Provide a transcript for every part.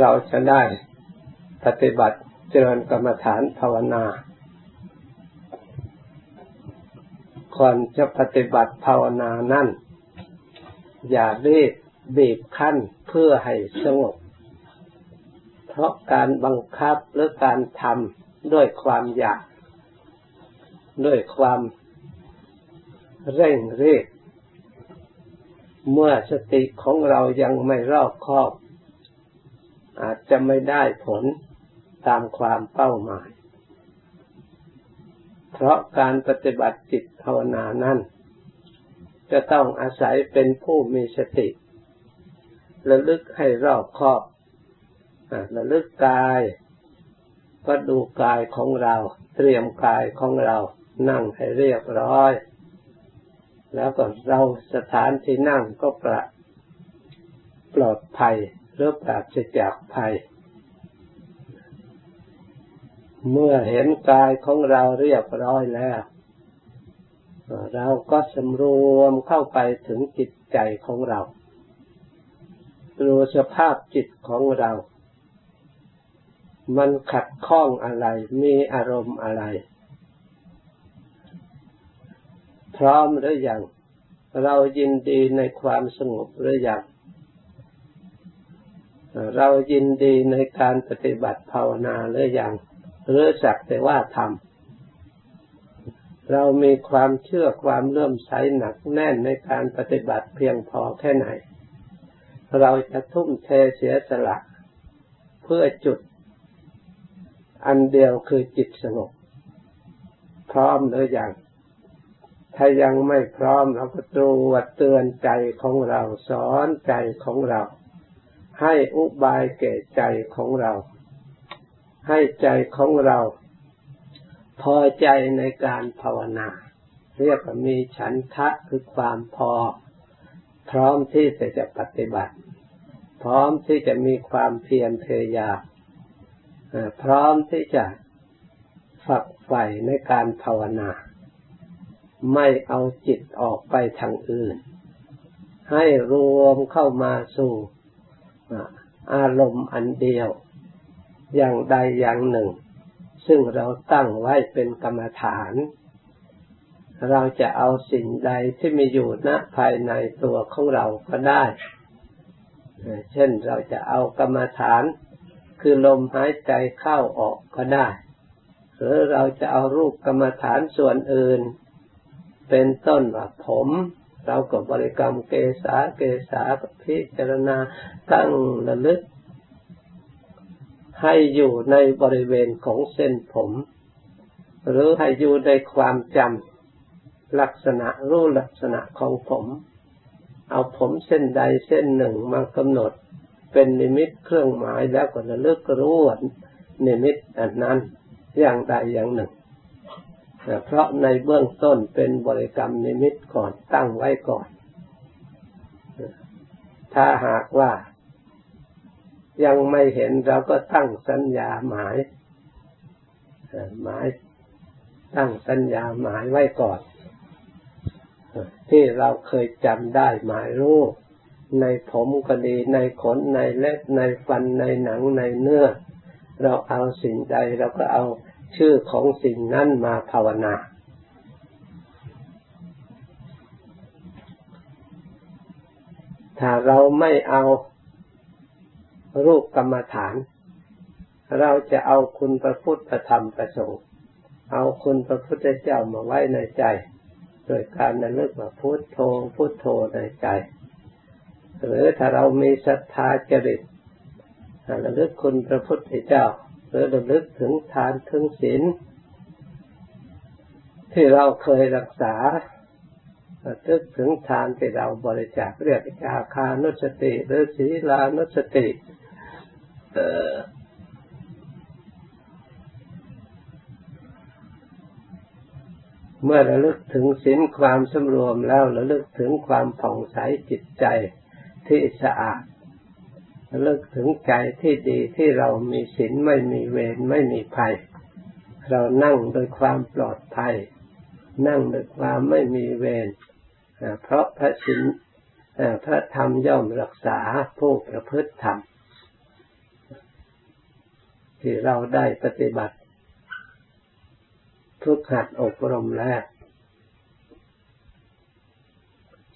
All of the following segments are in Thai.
เราจะได้ปฏิบัติเจริญกรรมฐานภาวนาก่อนจะปฏิบัติภาวนานั่น อย่ารีบบีบคั้นเพื่อให้สงบ เพราะการบังคับหรือการทำด้วยความอยาก ด้วยความเร่งรีบเมื่อสติของเรายังไม่รอบคอบ อาจจะไม่ได้ผลตามความเป้าหมาย เพราะการปฏิบัติจิตภาวนานั้น จะต้องอาศัยเป็นผู้มีสติระลึกให้รอบคอบระลึกกายก็ดูกายของเรา เตรียมกายของเรา นั่งให้เรียบร้อย แล้วก็เราสถานที่นั่งก็ปลอปลอดภัย หรือปราศจากภัย เมื่อเห็นกายของเราเรียบร้อยแล้ว เราก็สำรวมเข้าไปถึงจิตใจของเราดูสภาพจิตของเรา มันขัดข้องอะไร มีอารมณ์อะไร พร้อมหรือยัง เรายินดีในความสงบหรือยัง เรายินดีในการปฏิบัติภาวนาหรือยังหรือสักแต่ว่าทำเรามีความเชื่อความเลื่อมใสหนักแน่นในการปฏิบัติเพียงพอแค่ไหน เราจะทุ่มเทเสียสละเพื่อจุด อันเดียวคือจิตสงบพร้อมหรือยังถ้ายังไม่พร้อมเราก็ตรวจเตือนใจของเราสอนใจของเรา ให้อุบายแก่ใจของเรา ให้ใจของเรา พอใจในการภาวนา เรียกว่ามีฉันทะคือความพอ พร้อมที่จะจะปฏิบัติ พร้อมที่จะมีความเพียรพยายามพร้อมที่จะฝักใฝ่ในการภาวนา ไม่เอาจิตออกไปทางอื่น ให้รวมเข้ามาสู่ อารมณ์อันเดียวอย่างใดอย่างหนึ่ง ซึ่งเราตั้งไว้เป็นกรรมฐาน เราจะเอาสิ่งใดที่มีอยู่ณภายในตัวของเราก็ได้ เช่นเราจะเอากรรมฐาน คือลมหายใจเข้าออกก็ได้ หรือเราจะเอารูปกรรมฐานส่วนอื่น เป็นต้นว่าผม เราก็บริกรรมเกษาเกษาพิจารณาตั้งระลึก ให้อยู่ในบริเวณของเส้นผม หรือให้อยู่ในความจำลักษณะรู้ลักษณะของผม เอาผมเส้นใดเส้นหนึ่งมากำหนด เป็นนิมิตเครื่องหมายแล้วก็ระลึกรู้นิมิตอันนั้นอย่างใดอย่างหนึ่ง เพราะในเบื้องต้นเป็นบริกรรมนิมิตก่อนตั้งไว้ก่อน ถ้าหากว่ายังไม่เห็นเราก็ตั้งสัญญาหมายหมาย ตั้งสัญญาหมายไว้ก่อน ที่เราเคยจำได้หมายรู้ในผมก็ดีในขนในเล็บในฟันในหนังในเนื้อ เราเอาสิ่งใดเราก็เอา ชื่อของสิ่งนั้นมาภาวนา ถ้าเราไม่เอารูปกรรมฐาน เราจะเอาคุณพระพุทธธรรมประสงค์ เอาคุณพระพุทธเจ้ามาไว้ในใจ โดยการระลึกว่าพุทโธพุทโธในใจ หรือถ้าเรามีศรัทธาจริตระลึกคุณพระพุทธเจ้า รือระลึกถึงทานถึงศีลที่เราเคยรักษาระลึกถึงทานที่เราบริจาคเรียกอาคานุสติ หรือศีลานุสติเมื่อระลึกถึงศีลความสำรวมแล้วระลึกถึงความผ่องใสจิตใจที่สะอาด เลิกถึงใจที่ดีที่เรามีศีลไม่มีเวรไม่มีภัย เรานั่งโดยความปลอดภัย นั่งโดยความไม่มีเวรเพราะพระศีลพระธรรมย่อมรักษาผู้ประพฤติธรรมที่เราได้ปฏิบัติทุกหัดอบรมแล้ว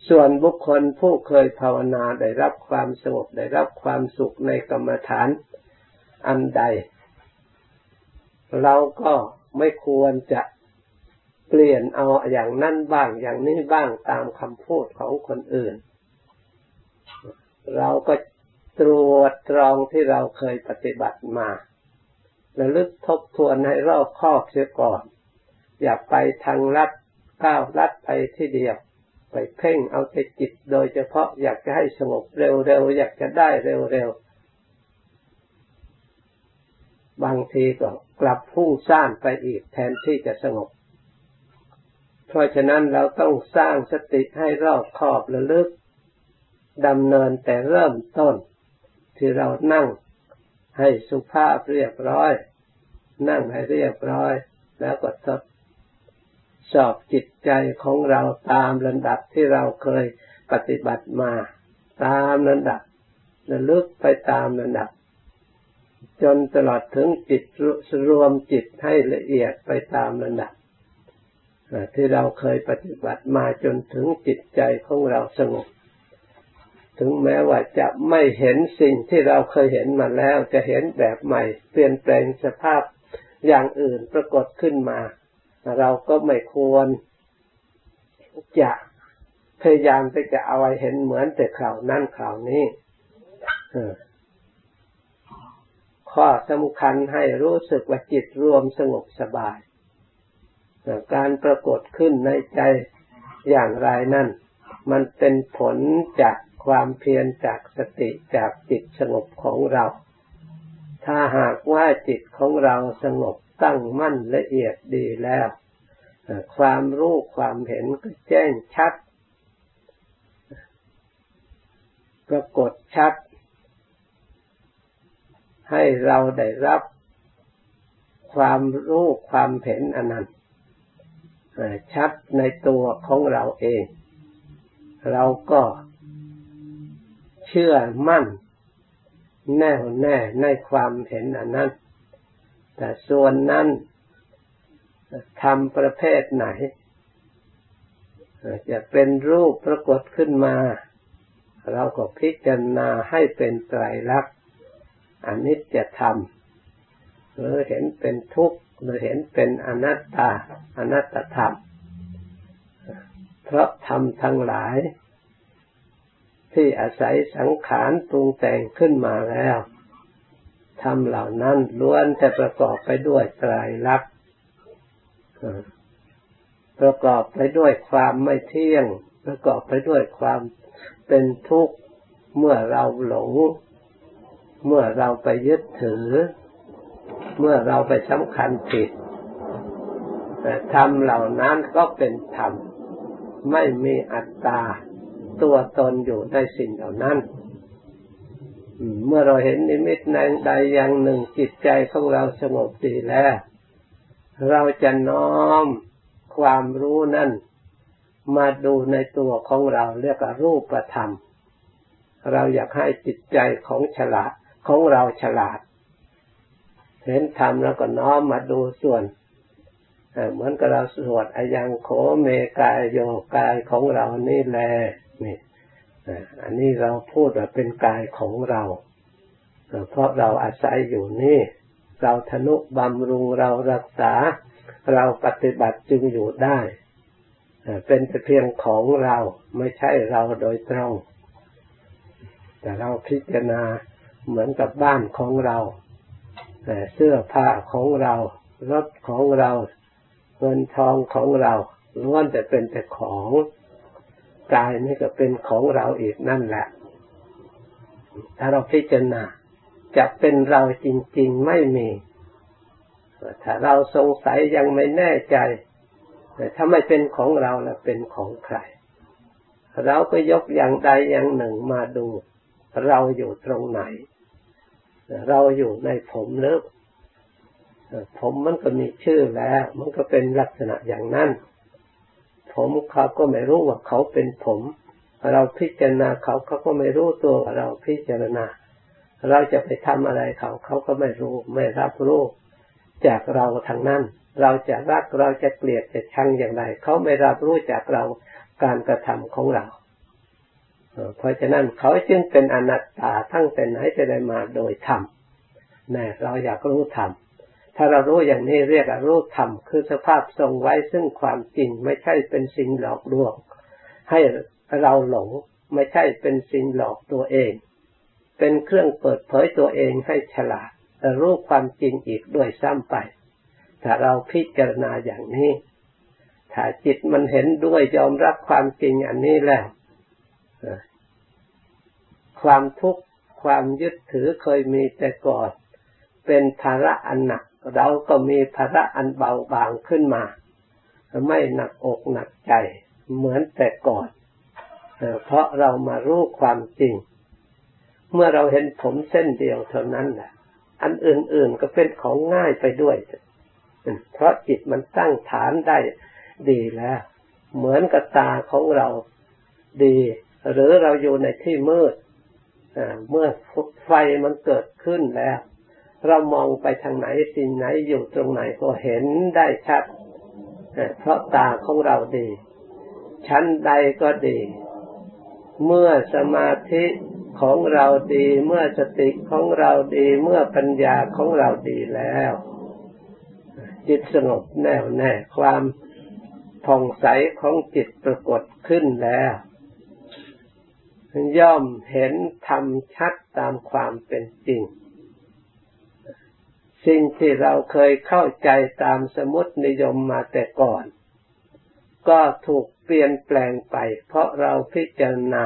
ส่วนบุคคลผู้เคยภาวนาได้รับความสงบได้รับความสุขในกรรมฐานอันใด เราก็ไม่ควรจะเปลี่ยนเอาอย่างนั้นบ้างอย่างนี้บ้างตามคำพูดของคนอื่น เราก็ตรวจตรองที่เราเคยปฏิบัติมาระลึกทบทวนให้รอบคอบเสียก่อน อย่าไปทางลัดก้าวลัดไปที่เดียว ไปเพ่งเอาแต่จิตโดยเฉพาะอยากจะให้สงบเร็วๆอยากจะได้เร็วๆบางทีก็กลับพุ่งซ่านไปอีกแทนที่จะสงบ เพราะฉะนั้นเราต้องสร้างสติให้รอบคอบระลึกดำเนินแต่เริ่มต้น ที่เรานั่งให้สุภาพเรียบร้อย นั่งให้เรียบร้อย แล้วก็ทด สอบจิตใจของเราตามระดับที่เราเคยปฏิบัติมา ตามระดับระลึกไปตามระดับ จนตลอดถึงจิตรวมจิตให้ละเอียดไปตามระดับที่เราเคยปฏิบัติมาจนถึงจิตใจของเราสงบ ถึงแม้ว่าจะไม่เห็นสิ่งที่เราเคยเห็นมาแล้วจะเห็นแบบใหม่ เปลี่ยนแปลงสภาพอย่างอื่นปรากฏขึ้นมา เราก็ไม่ควรจะพยายามไปจะเอาไว้เห็นเหมือนแต่ข่าวนั่นข่าวนี้ข้อสำคัญให้รู้สึกว่าจิตรวมสงบสบาย การปรากฏขึ้นในใจอย่างไรนั่น มันเป็นผลจากความเพียรจากสติจากจิตสงบของเรา ถ้าหากว่าจิตของเราสงบ ตั้งมั่นละเอียดดีแล้ว ความรู้ความเห็นก็แจ้งชัด ปรากฏชัด ให้เราได้รับความรู้ความเห็นอันนั้นชัดในตัวของเราเอง เราก็เชื่อมั่น แน่วแน่ในความเห็นอันนั้น แต่ส่วนนั้นทำประเภทไหน จะเป็นรูปปรากฏขึ้นมา เราก็พิจารณาให้เป็นไตรลักษณ์อนิจจธรรมหรือเห็นเป็นทุกข์หรือเห็นเป็นอนัตตาอนัตตธรรม เพราะธรรมทั้งหลาย ที่อาศัยสังขารปรุงแต่งขึ้นมาแล้ว ทำเหล่านั้นล้วนจะประกอบไปด้วยไตรลักษณ์ประกอบไปด้วยความไม่เที่ยง ประกอบไปด้วยความเป็นทุกข์เมื่อเราหลง เมื่อเราไปยึดถือ เมื่อเราไปสำคัญผิดแต่ธรรมเหล่านั้นก็เป็นธรรม ไม่มีอัตตา ตัวตนอยู่ในสิ่งเหล่านั้น เมื่อเราเห็นนิมิตในใดอย่างหนึ่งจิตใจของเราสงบดีแล้ว เราจะน้อมความรู้นั่น มาดูในตัวของเราเรียกว่ารูปธรรม เราอยากให้จิตใจของฉลาดของเราฉลาด เห็นธรรมแล้วก็น้อมมาดูส่วนเหมือนกับเราสวดอายังโขเมกายโยกายของเรานี่แหละนี่ อันนี้เราพูดว่าเป็นกายของเรา เพราะเราอาศัยอยู่นี่ เราทนุบำรุงเรารักษา เราปฏิบัติจึงอยู่ได้ เป็นแต่เพียงของเราไม่ใช่เราโดยตรง แต่เราพิจารณาเหมือนกับบ้านของเราเสื้อผ้าของเรา รถของเรา เงินทองของเราล้วนแต่เป็นแต่ของ กายนี่ก็เป็นของเราอีกนั่นแหละ ถ้าเราพิจารณาจะเป็นเราจริง ๆไม่มี ถ้าเราสงสัยยังไม่แน่ใจ แต่ถ้าไม่เป็นของเราแล้วเป็นของใคร เราก็ยกอย่างใดอย่างหนึ่งมาดู เราอยู่ตรงไหน เราอยู่ในผมหรือผมมันก็มีชื่อแล้ว มันก็เป็นลักษณะอย่างนั้น ผมเขาก็ไม่รู้ว่าเขาเป็นผม เราพิจารณาเขาเขาก็ไม่รู้ตัวเราพิจารณา เราจะไปทำอะไรเขาเขาก็ไม่รู้ ไม่รับรู้จากเราทางนั้น เราจะรักเราจะเกลียดจะชังอย่างไร เขาไม่รับรู้จากเราการกระทำของเราเพราะฉะนั้นเขาจึงเป็นอนัตตาทั้งแต่ไหนจะได้มาโดยธรรมแน่เราอยากรู้ธรรม ถ้าเรารู้อย่างนี้เรียกรู้ธรรมคือสภาพทรงไว้ซึ่งความจริงไม่ใช่เป็นสิ่งหลอกลวง ให้เราหลงไม่ใช่เป็นสิ่งหลอกตัวเอง เป็นเครื่องเปิดเผยตัวเองให้ฉลาดแต่รู้ความจริงอีกด้วยซ้ำไป ถ้าเราพิจารณาอย่างนี้ถ้าจิตมันเห็นด้วยยอมรับความจริงอันนี้แล้วความทุกข์ความยึดถือเคยมีแต่ก่อน เป็นภาระอันหนัก เราก็มีภาระอันเบาบางขึ้นมา ไม่หนักอกหนักใจเหมือนแต่ก่อน เพราะเรามารู้ความจริง เมื่อเราเห็นผมเส้นเดียวเท่านั้นแหละอันอื่นๆก็เป็นของง่ายไปด้วย เพราะจิตมันตั้งฐานได้ดีแล้ว เหมือนกับตาของเราดี หรือเราอยู่ในที่มืดเมื่อไฟมันเกิดขึ้นแล้ว เรามองไปทางไหนสิ่งไหนอยู่ตรงไหนก็เห็นได้ชัด เพราะตาของเราดี ชั้นใดก็ดี เมื่อสมาธิของเราดี เมื่อสติของเราดี เมื่อปัญญาของเราดีแล้ว จิตสงบแน่วแน่ความผ่องใสของจิตปรากฏขึ้นแล้วย่อมเห็นธรรมชัดตามความเป็นจริง สิ่งที่เราเคยเข้าใจตามสมุตินิยมมาแต่ก่อน ก็ถูกเปลี่ยนแปลงไป เพราะเราพิจารณา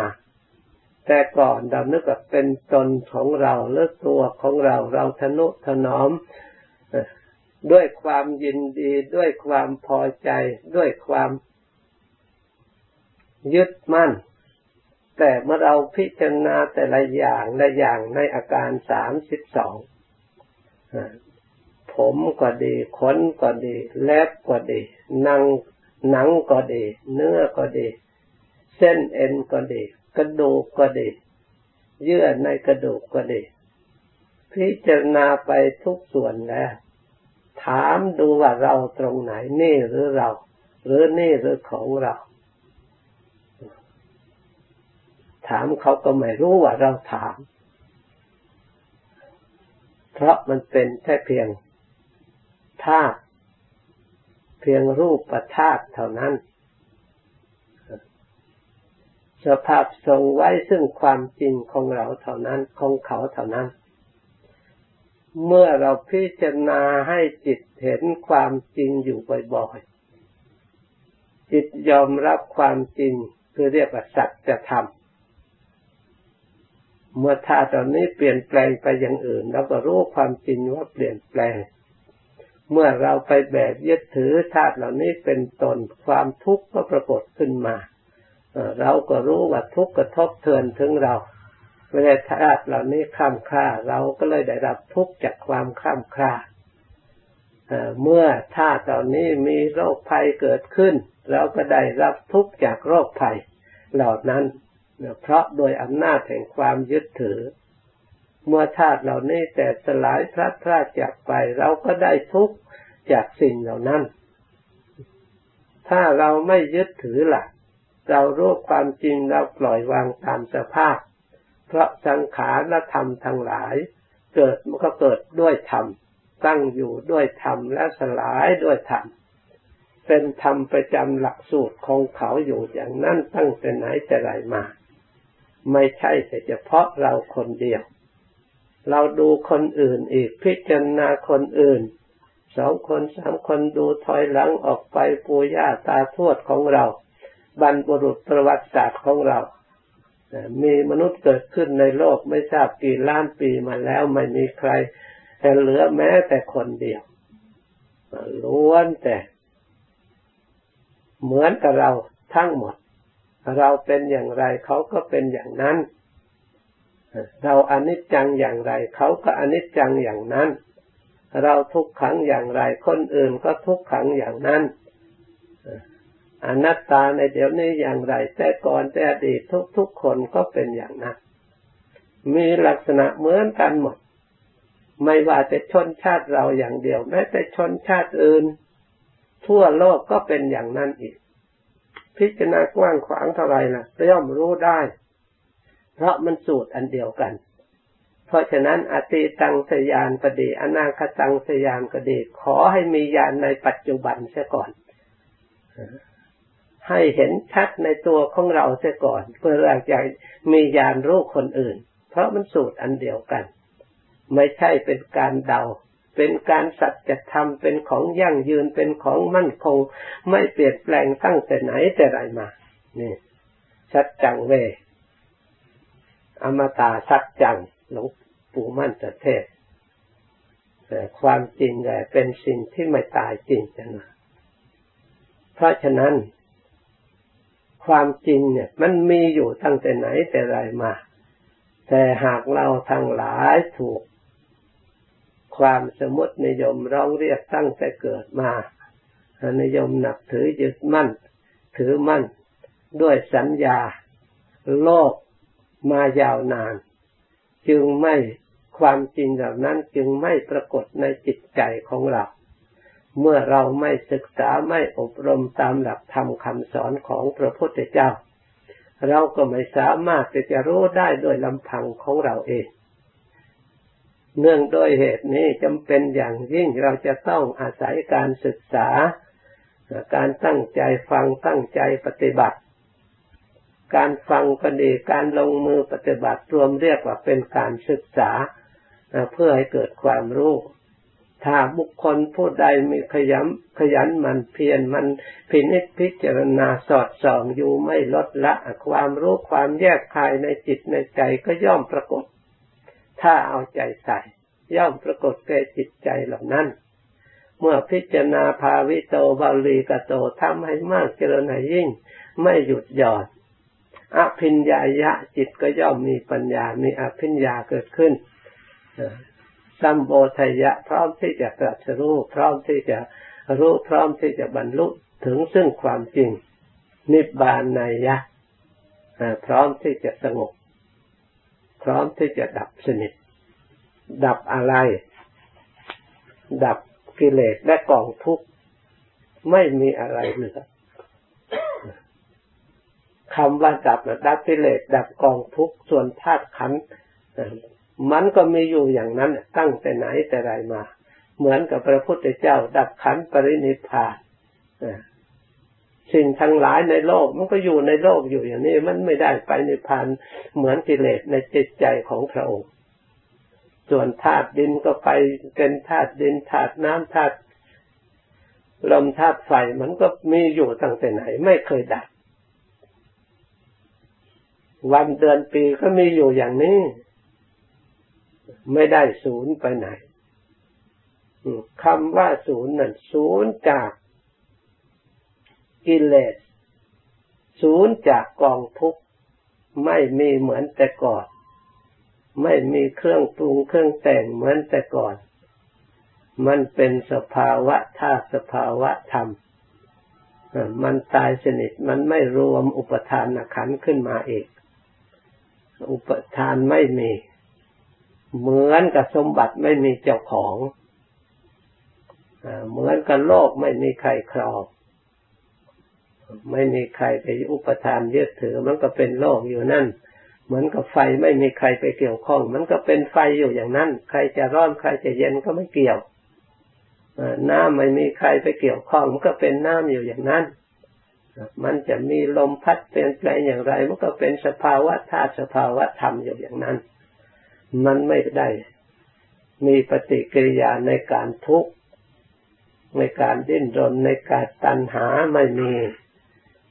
แต่ก่อนเรานึกว่าเป็นตนของเราเลือกตัวของเราเราทนุถนอมด้วยความยินดีด้วยความพอใจ ด้วยความยึดมั่น แต่เมื่อเราพิจารณาแต่ละอย่างละอย่างในอาการสามสิบสอง ผมก็ดีขนก็ดีเล็บก็ดีนังหนังก็ดี เนื้อก็ดี เส้นเอ็นก็ดี กระดูกก็ดี เยื่อในกระดูกก็ดี พิจารณาไปทุกส่วนแล้ว ถามดูว่าเราตรงไหนนี่หรือเรา หรือนี่หรือของเรา ถามเขาก็ไม่รู้ว่าเราถาม เพราะมันเป็นแค่เพียง ธาตุเพียงรูปประธาตุเท่านั้น สภาพทรงไว้ซึ่งความจริงของเราเท่านั้นของเขาเท่านั้น เมื่อเราพิจารณาให้จิตเห็นความจริงอยู่บ่อยๆ จิตยอมรับความจริงคือเรียกว่าสัจธรรมเมื่อธาตุตอนนี้เปลี่ยนแปลงไปอย่างอื่นเราก็รู้ความจริงว่าเปลี่ยนแปลง เมื่อเราไปแบบยึดถือธาตุเหล่านี้เป็นตนความทุกข์ก็ปรากฏขึ้นมา เราก็รู้ว่าทุกข์กระทบเทือนถึงเราเวลาธาตุเหล่านี้ข้ามค่า เราก็เลยได้รับทุกข์จากความข้ามค่าเมื่อธาตุเหล่านี้มีโรคภัยเกิดขึ้น เราก็ได้รับทุกข์จากโรคภัยเหล่านั้น เพราะโดยอำนาจแห่งความยึดถือ เมื่อธาตุเหล่านี้แต่สลายพลัดพรากจากไป เราก็ได้ทุกข์จากสิ่งเหล่านั้น ถ้าเราไม่ยึดถือหลัก เรารู้ความจริงเราปล่อยวางตามสภาพ เพราะสังขารและธรรมทั้งหลาย เกิดมันก็เกิดด้วยธรรม ตั้งอยู่ด้วยธรรมและสลายด้วยธรรมเป็นธรรมประจำหลักสูตรของเขาอยู่อย่างนั้นตั้งแต่ไหนแต่ไรมา ไม่ใช่แต่เฉพาะเราคนเดียว เราดูคนอื่นอีกพิจารณาคนอื่นสองคนสามคนดูถอยหลังออกไปปู่ย่าตาทวดของเรา บรรพบุรุษประวัติศาสตร์ของเรา มีมนุษย์เกิดขึ้นในโลกไม่ทราบกี่ล้านปีมาแล้วไม่มีใครเหลือแม้แต่คนเดียวล้วนแต่ เหมือนกับเราทั้งหมด เราเป็นอย่างไรเขาก็เป็นอย่างนั้น เราอนิจจังอย่างไร เขาก็อนิจจังอย่างนั้น เราทุกขังอย่างไร คนอื่นก็ทุกขังอย่างนั้นอนัตตาในเดี๋ยวนี้อย่างไร แต่ก่อนแต่อดีตทุกๆคนก็เป็นอย่างนั้น มีลักษณะเหมือนกันหมด ไม่ว่าจะชนชาติเราอย่างเดียว แม้แต่ชนชาติอื่น ทั่วโลกก็เป็นอย่างนั้นอีก พิจารณากว้างขวางเท่าไรล่ะย่อมรู้ได้ เพราะมันสูตรอันเดียวกัน เพราะฉะนั้นอติตังสยานก็ดี อนาคตังสยานก็ดี ขอให้มีญาณในปัจจุบันเสียก่อน ให้เห็นชัดในตัวของเราเสียก่อน เพื่อเราจะมีญาณรู้คนอื่น เพราะมันสูตรอันเดียวกัน ไม่ใช่เป็นการเดาเป็นการสัจธรรมเป็นของยั่งยืนเป็นของมั่นคง ไม่เปลี่ยนแปลงตั้งแต่ไหนแต่ไรมา นี่ชัดจังเว อมตะสัจจังหลวงปู่มั่นจะเทศ แต่ความจริงแหละเป็นสิ่งที่ไม่ตายจริงจังเพราะฉะนั้น ความจริงเนี่ย มันมีอยู่ตั้งแต่ไหนแต่ไรมา แต่หากเราทั้งหลายถูก ความสมมตินิยมร้องเรียกตั้งแต่เกิดมานิยมหนับถือยึดมั่น ถือมั่นด้วยสัญญา โลก มายาวนาน จึงไม่ความจริงเหล่านั้นจึงไม่ปรากฏในจิตใจของเรา เมื่อเราไม่ศึกษาไม่อบรมตามหลักธรรมคำสอนของพระพุทธเจ้า เราก็ไม่สามารถจะรู้ได้โดยลำพังของเราเอง เนื่องโดยเหตุนี้จำเป็นอย่างยิ่งเราจะต้องอาศัยการศึกษา การตั้งใจฟังตั้งใจปฏิบัติ การฟังก็ดีการลงมือปฏิบัติรวมเรียกว่าเป็นการศึกษาเพื่อให้เกิดความรู้ถ้าบุคคลผู้ใดมีขยันขยันมันเพียรมันพินิจพิจารณาสอดส่องอยู่ไม่ลดละความรู้ความแยกคายในจิตในใจก็ย่อมปรากฏ ถ้าเอาใจใส่ ย่อมปรากฏแก่จิตใจเหล่านั้น เมื่อพิจารณาภาวิโตบาลีกโตทำให้มากเจริญให้ยิ่ง ไม่หยุดหย่อน อภิญญายะจิตก็ย่อมมีปัญญา มีอภิญญาเกิดขึ้นสัมโบทยะพร้อมที่จะตรัสรู้พร้อมที่จะรู้พร้อมที่จะบรรลุถึงซึ่งความจริง นิบานนยะพร้อมที่จะสงบ พร้อมที่จะดับสนิท ดับอะไร ดับกิเลสและกองทุกข์ ไม่มีอะไรเหลือ คำว่าดับดับกิเลสดับกองทุกส่วนธาตุขันมันก็มีอยู่อย่างนั้นตั้งแต่ไหนแต่ไรมา เหมือนกับพระพุทธเจ้า ดับขันปรินิพานสิ่งทั้งหลายในโลกมันก็อยู่ในโลกอยู่อย่างนี้ มันไม่ได้ไปในพพานเหมือนกิเลสในจิตใจของพระองค์ ส่วนธาตุดินก็ไปเป็นธาตุดินธาตุน้ำธาตุลมธาตุไฟมันก็มีอยู่ตั้งแต่ไหน ไม่เคยดับ วันเดือนปีก็มีอยู่อย่างนี้ ไม่ได้ศูนย์ไปไหนคำว่าศูนย์นั่นศูนย์จากกิเลสศูนย์จากกองทุกข์ไม่มีเหมือนแต่ก่อน ไม่มีเครื่องปรุงเครื่องแต่งเหมือนแต่ก่อน มันเป็นสภาวะธาตุสภาวะธรรม มันตายสนิทมันไม่รวมอุปทานขันขึ้นมาเอีก อุปทานไม่มี เหมือนกับสมบัติไม่มีเจ้าของเหมือนกับโลกไม่มีใครครองไม่มีใครไปอุปทานยึดถือ มันก็เป็นโลกอยู่นั่น เหมือนกับไฟไม่มีใครไปเกี่ยวข้อง มันก็เป็นไฟอยู่อย่างนั้น ใครจะร้อนใครจะเย็นก็ไม่เกี่ยวน้ำไม่มีใครไปเกี่ยวข้อง มันก็เป็นน้ำอยู่อย่างนั้น มันจะมีลมพัดเปลี่ยนแปลงอย่างไรมันก็เป็นสภาวะธาตุสภาวะธรรมอยู่อย่างนั้น มันไม่ได้มีปฏิกิริยาในการทุกข์ในการดิ้นรนในการตัณหาไม่มี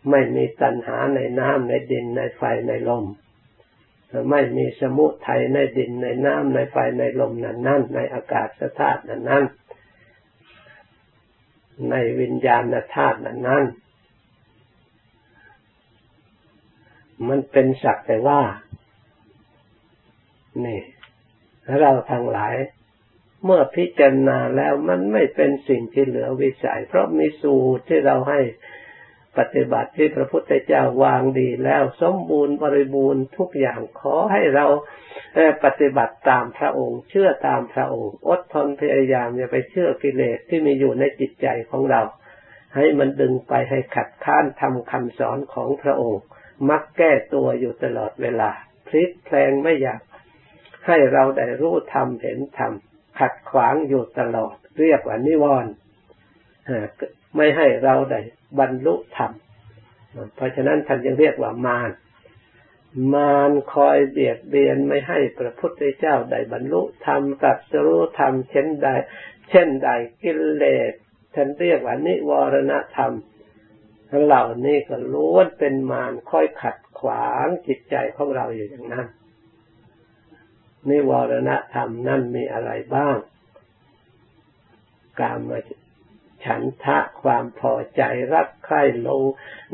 ไม่มีตัณหาในน้ำในดินในไฟในลมไม่มีสมุทัยในดินในน้ำในไฟในลมนั้นนั่นในอากาศธาตุนั้นนั่นในวิญญาณธาตุนั้นนั่น มันเป็นสักแต่ว่า นี่ เราทั้งหลาย เมื่อพิจารณาแล้วมันไม่เป็นสิ่งที่เหลือวิสัย เพราะมีสูตรที่เราให้ปฏิบัติที่พระพุทธเจ้าวางดีแล้วสมบูรณ์บริบูรณ์ทุกอย่างขอให้เราปฏิบัติตามพระองค์ เชื่อตามพระองค์ อดทนพยายามอย่าไปเชื่อกิเลสที่มีอยู่ในจิตใจของเรา ให้มันดึงไปให้ขัดข้านทำคำสอนของพระองค์ มักแก้ตัวอยู่ตลอดเวลา พลิกแพลงไม่อยากให้เราได้รู้ธรรมเห็นธรรมขัดขวางอยู่ตลอด เรียกว่านิวรณ์ไม่ให้เราได้บรรลุธรรม เพราะฉะนั้นท่านยังเรียกว่ามารมารคอยเบียดเบียนไม่ให้พระพุทธเจ้าได้บรรลุธรรมกับสรู้ธรรมเช่นใด เช่นใดกิเลสท่านเรียกว่านิวรณธรรม เหล่านี้ก็ล้วนเป็นมารคอยขัดขวางจิตใจของเราอยู่อย่างนั้นนิวรณธรรมนั่นมีอะไรบ้าง กามฉันทะความพอใจรักใคร่ลง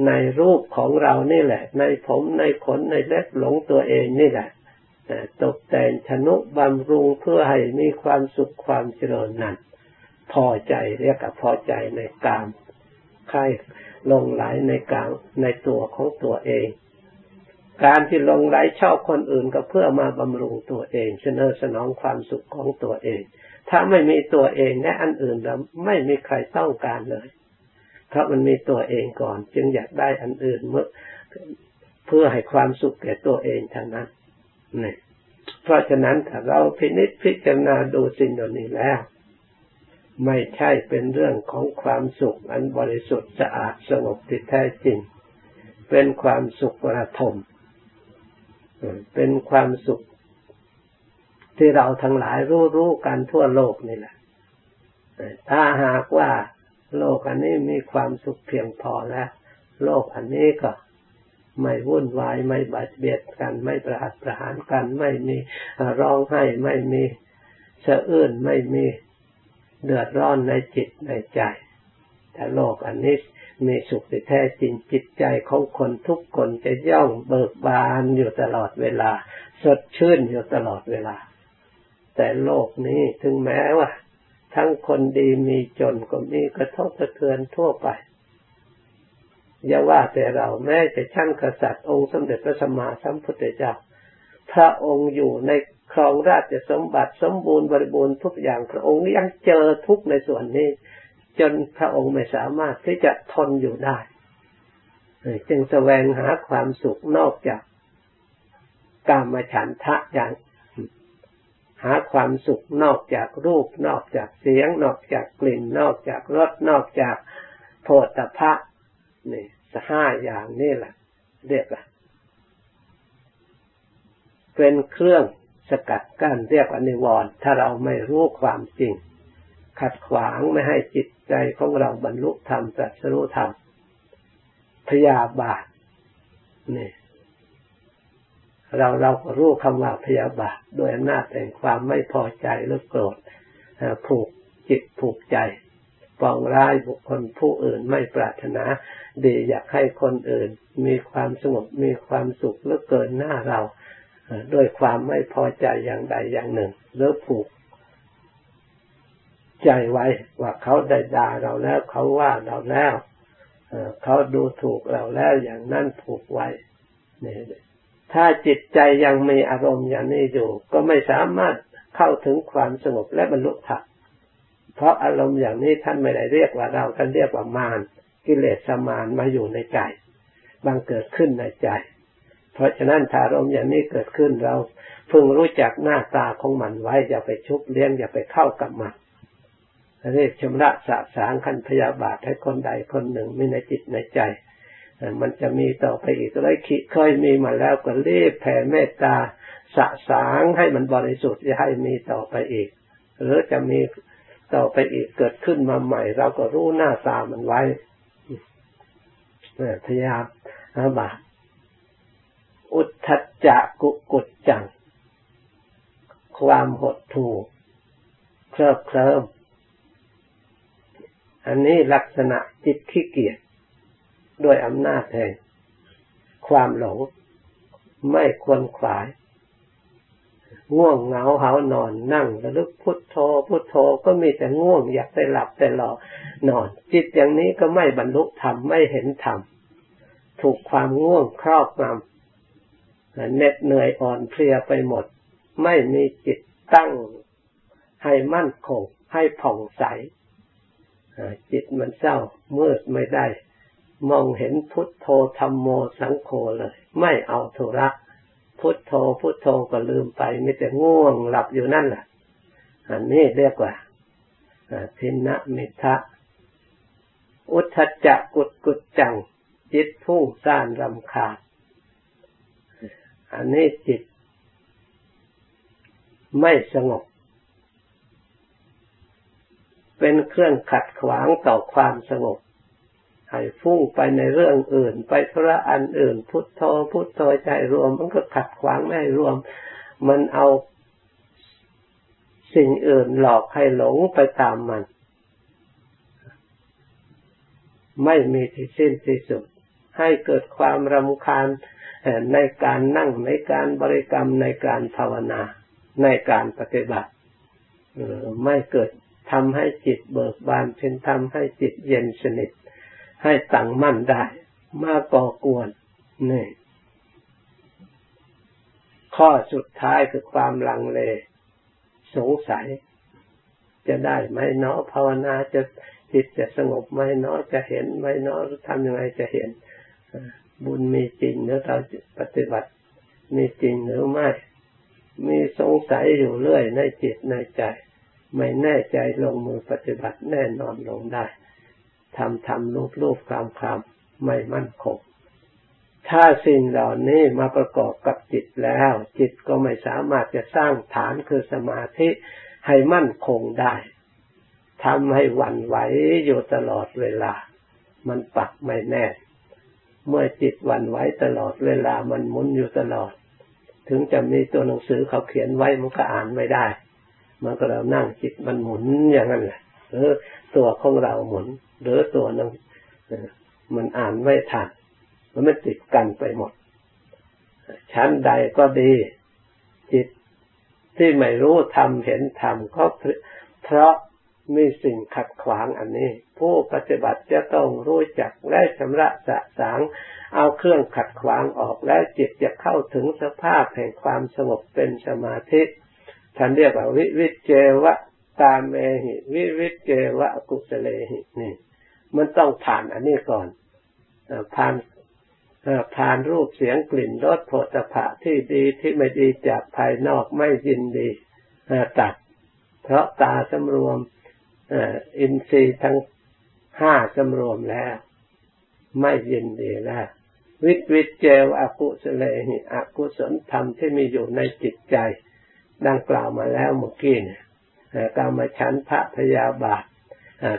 ในรูปของเรานี่แหละ ในผมในขนในเล็บหลงตัวเองนี่แหละตกแต่งชนุบำรุงเพื่อให้มีความสุขความเจริญนั้นพอใจเรียกว่าพอใจในกามใคร ลงไหลในกลามในตัวของตัวเอง การที่ลงไหลชอบคนอื่นก็เพื่อมาบำรุงตัวเองเสนอสนองความสุขของตัวเอง ถ้าไม่มีตัวเองและอันอื่นแล้วไม่มีใครต้องการเลย เพราะมันมีตัวเองก่อน จึงอยากได้อันอื่นเมื่อเพื่อให้ความสุขแก่ตัวเองทางนั้นนี่เพราะฉะนั้นถ้าเราพินิจพิจารณาดูสิ่งเหล่านี้แล้ว ไม่ใช่เป็นเรื่องของความสุขอันบริสุทธิ์สะอาดสงบที่แท้จริง เป็นความสุขระทมเป็นความสุข ที่เราทั้งหลายรู้รู้กันทั่วโลกนี่แหละ ถ้าหากว่าโลกอันนี้มีความสุขเพียงพอแล้ว โลกอันนี้ก็ไม่วุ่นวายไม่บาดเบียดกัน ไม่ประหัตประหารกัน ไม่มีร้องไห้ไม่มีสะอื้นไม่มี เดือดร้อนในจิตในใจ แต่โลกอันนี้มีสุขที่แท้จริงจิตใจของคนทุกคนจะย่องเบิกบานอยู่ตลอดเวลา สดชื่นอยู่ตลอดเวลา แต่โลกนี้ถึงแม้ว่า ทั้งคนดีมีจนก็มีกระทบกระเทือนทั่วไปอย่าว่าแต่เราแม้แต่ชั้นกษัตริย์องค์สมเด็จพระสัมมาสัมพุทธเจ้า พระองค์อยู่ใน ครองราชสมบัติสมบูรณ์บริบูรณ์ทุกอย่างพระองค์ยังเจอทุกในส่วนนี้ จนพระองค์ไม่สามารถที่จะทนอยู่ได้จึงแสวงหาความสุขนอกจากกามฉันทะอย่างหาความสุขนอกจากรูป นอกจากเสียง นอกจากกลิ่น นอกจากรสนอกจากโพธพะนี่สห้าอย่างนี่แหละเรียกว่าเป็นเครื่อง สกัดกั้นเรียกว่านิวรณ์ถ้าเราไม่รู้ความจริง ขัดขวางไม่ให้จิตใจของเราบรรลุธรรมตรัสรู้ธรรมพยาบาทนี่เราเราก็รู้คำว่าพยาบาทโดยอำนาจแห่งความไม่พอใจหรือโกรธผูกจิตผูกใจปองร้ายบุคคลผู้อื่นไม่ปรารถนาดีอยากให้คนอื่น มีความสงบมีความสุขหรือเกินหน้าเรา ด้วยความไม่พอใจอย่างใดอย่างหนึ่งหรือผูกใจไว้ว่าเขาได้ด่าเราแล้ว เขาว่าเราแล้วเขาดูถูกเราแล้วอย่างนั้นผูกไว้นี่ถ้าจิตใจยังมีอารมณ์อย่างนี้อยู่ ก็ไม่สามารถเข้าถึงความสงบและบรรลุธรรมเพราะอารมณ์อย่างนี้ท่านไม่ได้เรียกว่าเราท่านเรียกว่ามารกิเลสมารมาอยู่ในใจบางเกิดขึ้นในใจ เพราะฉะนั้นถ้าอารมณ์อย่างนี้เกิดขึ้นเราพึงรู้จักหน้าตาของมันไว้ อย่าไปชุบเลี้ยงอย่าไปเข้ากับมันเรียกชำระสะสางขันพยาบาทให้คนใดคนหนึ่งมีในจิตในใจ มันจะมีต่อไปอีกเลยเคยมีมาแล้วก็รีบแผ่เมตตาสะสางให้มันบริสุทธิ์จะให้มีต่อไปอีก หรือจะมีต่อไปอีกเกิดขึ้นมาใหม่ เราก็รู้หน้าตามันไว้พยายามบา อุทธัจจะกุกุจจัง ความหดถูกเคลิบเคลิ้มอันนี้ลักษณะจิตขี้เกียจด้วยอำนาจแห่งความหลง ไม่ควรขวาย ง่วงเหงาเหานอนนั่งระลึกพุทโธพุทโธก็มีแต่ง่วงอยากไปหลับแต่หลอนอน จิตอย่างนี้ก็ไม่บรรลุธรรมไม่เห็นธรรมถูกความง่วงครอบงำ เหน็ดเหนื่อยอ่อนเพลียไปหมด ไม่มีจิตตั้งให้มั่นคงให้ผ่องใสจิตมันเศร้ามืดไม่ได้ มองเห็นพุทโธธรรมโมสังโฆเลย ไม่เอาธุระพุทโธพุทโธก็ลืมไปไม่แต่ง่วงหลับอยู่นั่นแหละอันนี้เรียกว่าทินะมิทะอุทจจะกุดกุดจัง จิตพุ่งซ่านรำคาญ อันนี้จิต ไม่สงบ เป็นเครื่องขัดขวางต่อความสงบให้ฟุ้งไปในเรื่องอื่น ไปพระอันอื่น พุทโธพุทโธใจรวม มันก็ขัดขวางไม่รวม มันเอาสิ่งอื่นหลอกให้หลงไปตามมัน ไม่มีที่สิ้นที่สุด ให้เกิดความรำคาญในการนั่งในการบริกรรมในการภาวนา ในการปฏิบัติไม่เกิดทำให้จิตเบิกบานเป็นทำให้จิตเย็นสนิท ให้ตั้งมั่นได้ มาก่อกวนนี่ข้อสุดท้ายคือความลังเล สงสัย จะได้ไหมเนาะภาวนาจะจิตจะสงบไหมเนาะจะเห็นไหมเนาะทำยังไงจะเห็น บุญมีจริงหรือเราปฏิบัติมีจริงหรือไม่ มีสงสัยอยู่เรื่อยในจิตในใจ ไม่แน่ใจลงมือปฏิบัติแน่นอนลงได้ทำทำรูปรูปคลำคลำไม่มั่นคงถ้าสิ่งเหล่านี้มาประกอบกับจิตแล้ว จิตก็ไม่สามารถจะสร้างฐานคือสมาธิให้มั่นคงได้ทำให้หวั่นไหวอยู่ตลอดเวลา มันปักไม่แน่ เมื่อจิตวันไว้ตลอดเวลามันหมุนอยู่ตลอด ถึงจะมีตัวหนังสือเขาเขียนไว้มันก็อ่านไม่ได้ มันก็เรานั่งจิตมันหมุนอย่างนั้นแหละหรือตัวของเราหมุน หรือตัวนั้นมันอ่านไม่ทันมันไม่ติดกันไปหมด ชั้นใดก็ดี จิตที่ไม่รู้ทำเห็นทำก็เพราะ มีสิ่งขัดขวางอันนี้ ผู้ปฏิบัติจะต้องรู้จักและชำระสะสาง เอาเครื่องขัดขวางออกแล้วจิตจะเข้าถึงสภาพแห่งความสงบเป็นสมาธิท่านเรียกว่าวิวิเจวะตามเมหิวิวิเจวะกุสเลหินี่ มันต้องผ่านอันนี้ก่อนผ่านผ่านรูปเสียงกลิ่นรสโผฏฐะที่ดีที่ไม่ดีจากภายนอกไม่ยินดีตัด เพราะตาสำรวม อินทรีย์ทั้งห้าสำรวมแล้ว ไม่ยินดีแล้ว วิตวิเจวอกุสเลหิอกุศลธรรมที่มีอยู่ในจิตใจ ดังกล่าวมาแล้วเมื่อกี้เนี่ยกามฉันทะพยาบาท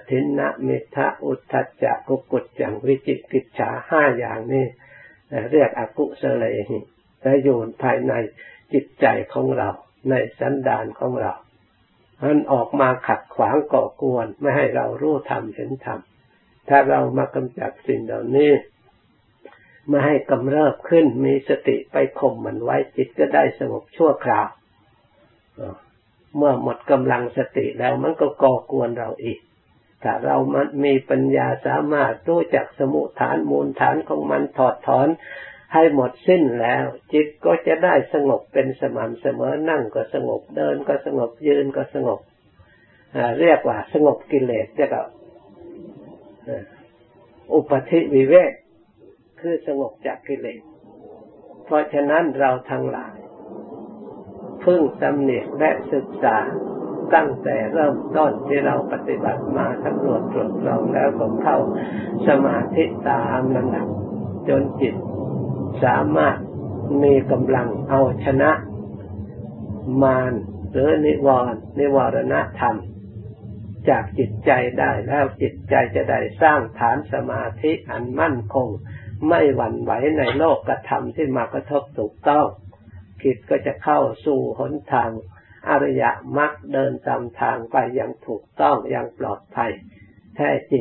ทินนะมิทะอุทธัจจะกุกุจจังวิจิกิจฉาห้าอย่างนี้เรียกอกุสเลหิและอยู่ภายในจิตใจของเรา ในสันดานของเรา มันออกมาขัดขวางก่อกวนไม่ให้เรารู้ธรรมเห็นธรรมถ้าเรามากำจัดสิ่งเหล่านี้ไม่ให้กำเริบขึ้นมีสติไปข่มมันไว้จิตก็ได้สงบชั่วคราวเมื่อหมดกำลังสติแล้วมันก็ก่อกวนเราอีก ถ้าเรามันมีปัญญาสามารถรู้จักสมุฐานมูลฐานของมันถอดถอน ให้หมดสิ้นแล้ว จิตก็จะได้สงบเป็นสม่ำเสมอนั่งก็สงบเดินก็สงบยืนก็สงบเรียกว่าสงบกิเลสเรียกว่าอุปธิวิเวกคือสงบจากกิเลส เพราะฉะนั้นเราทั้งหลายเพึ่งสำเนียกและศึกษาตั้งแต่เริ่มต้นที่เราปฏิบัติมาสำรวจตรวจสอบแล้วก็เข้าสมาธิตามลำดับจนจิต สามารถมีกำลังเอาชนะมารหรือนิวรณ์นิวรณธรรม จากจิตใจได้แล้วจิตใจจะได้สร้างฐานสมาธิอันมั่นคง ไม่หวั่นไหวในโลกกระทำที่มากระทบถูกต้องจิตก็จะเข้าสู่หนทางอริยมรรคเดินตามทางไปอย่างถูกต้องอย่างปลอดภัยแท้จริง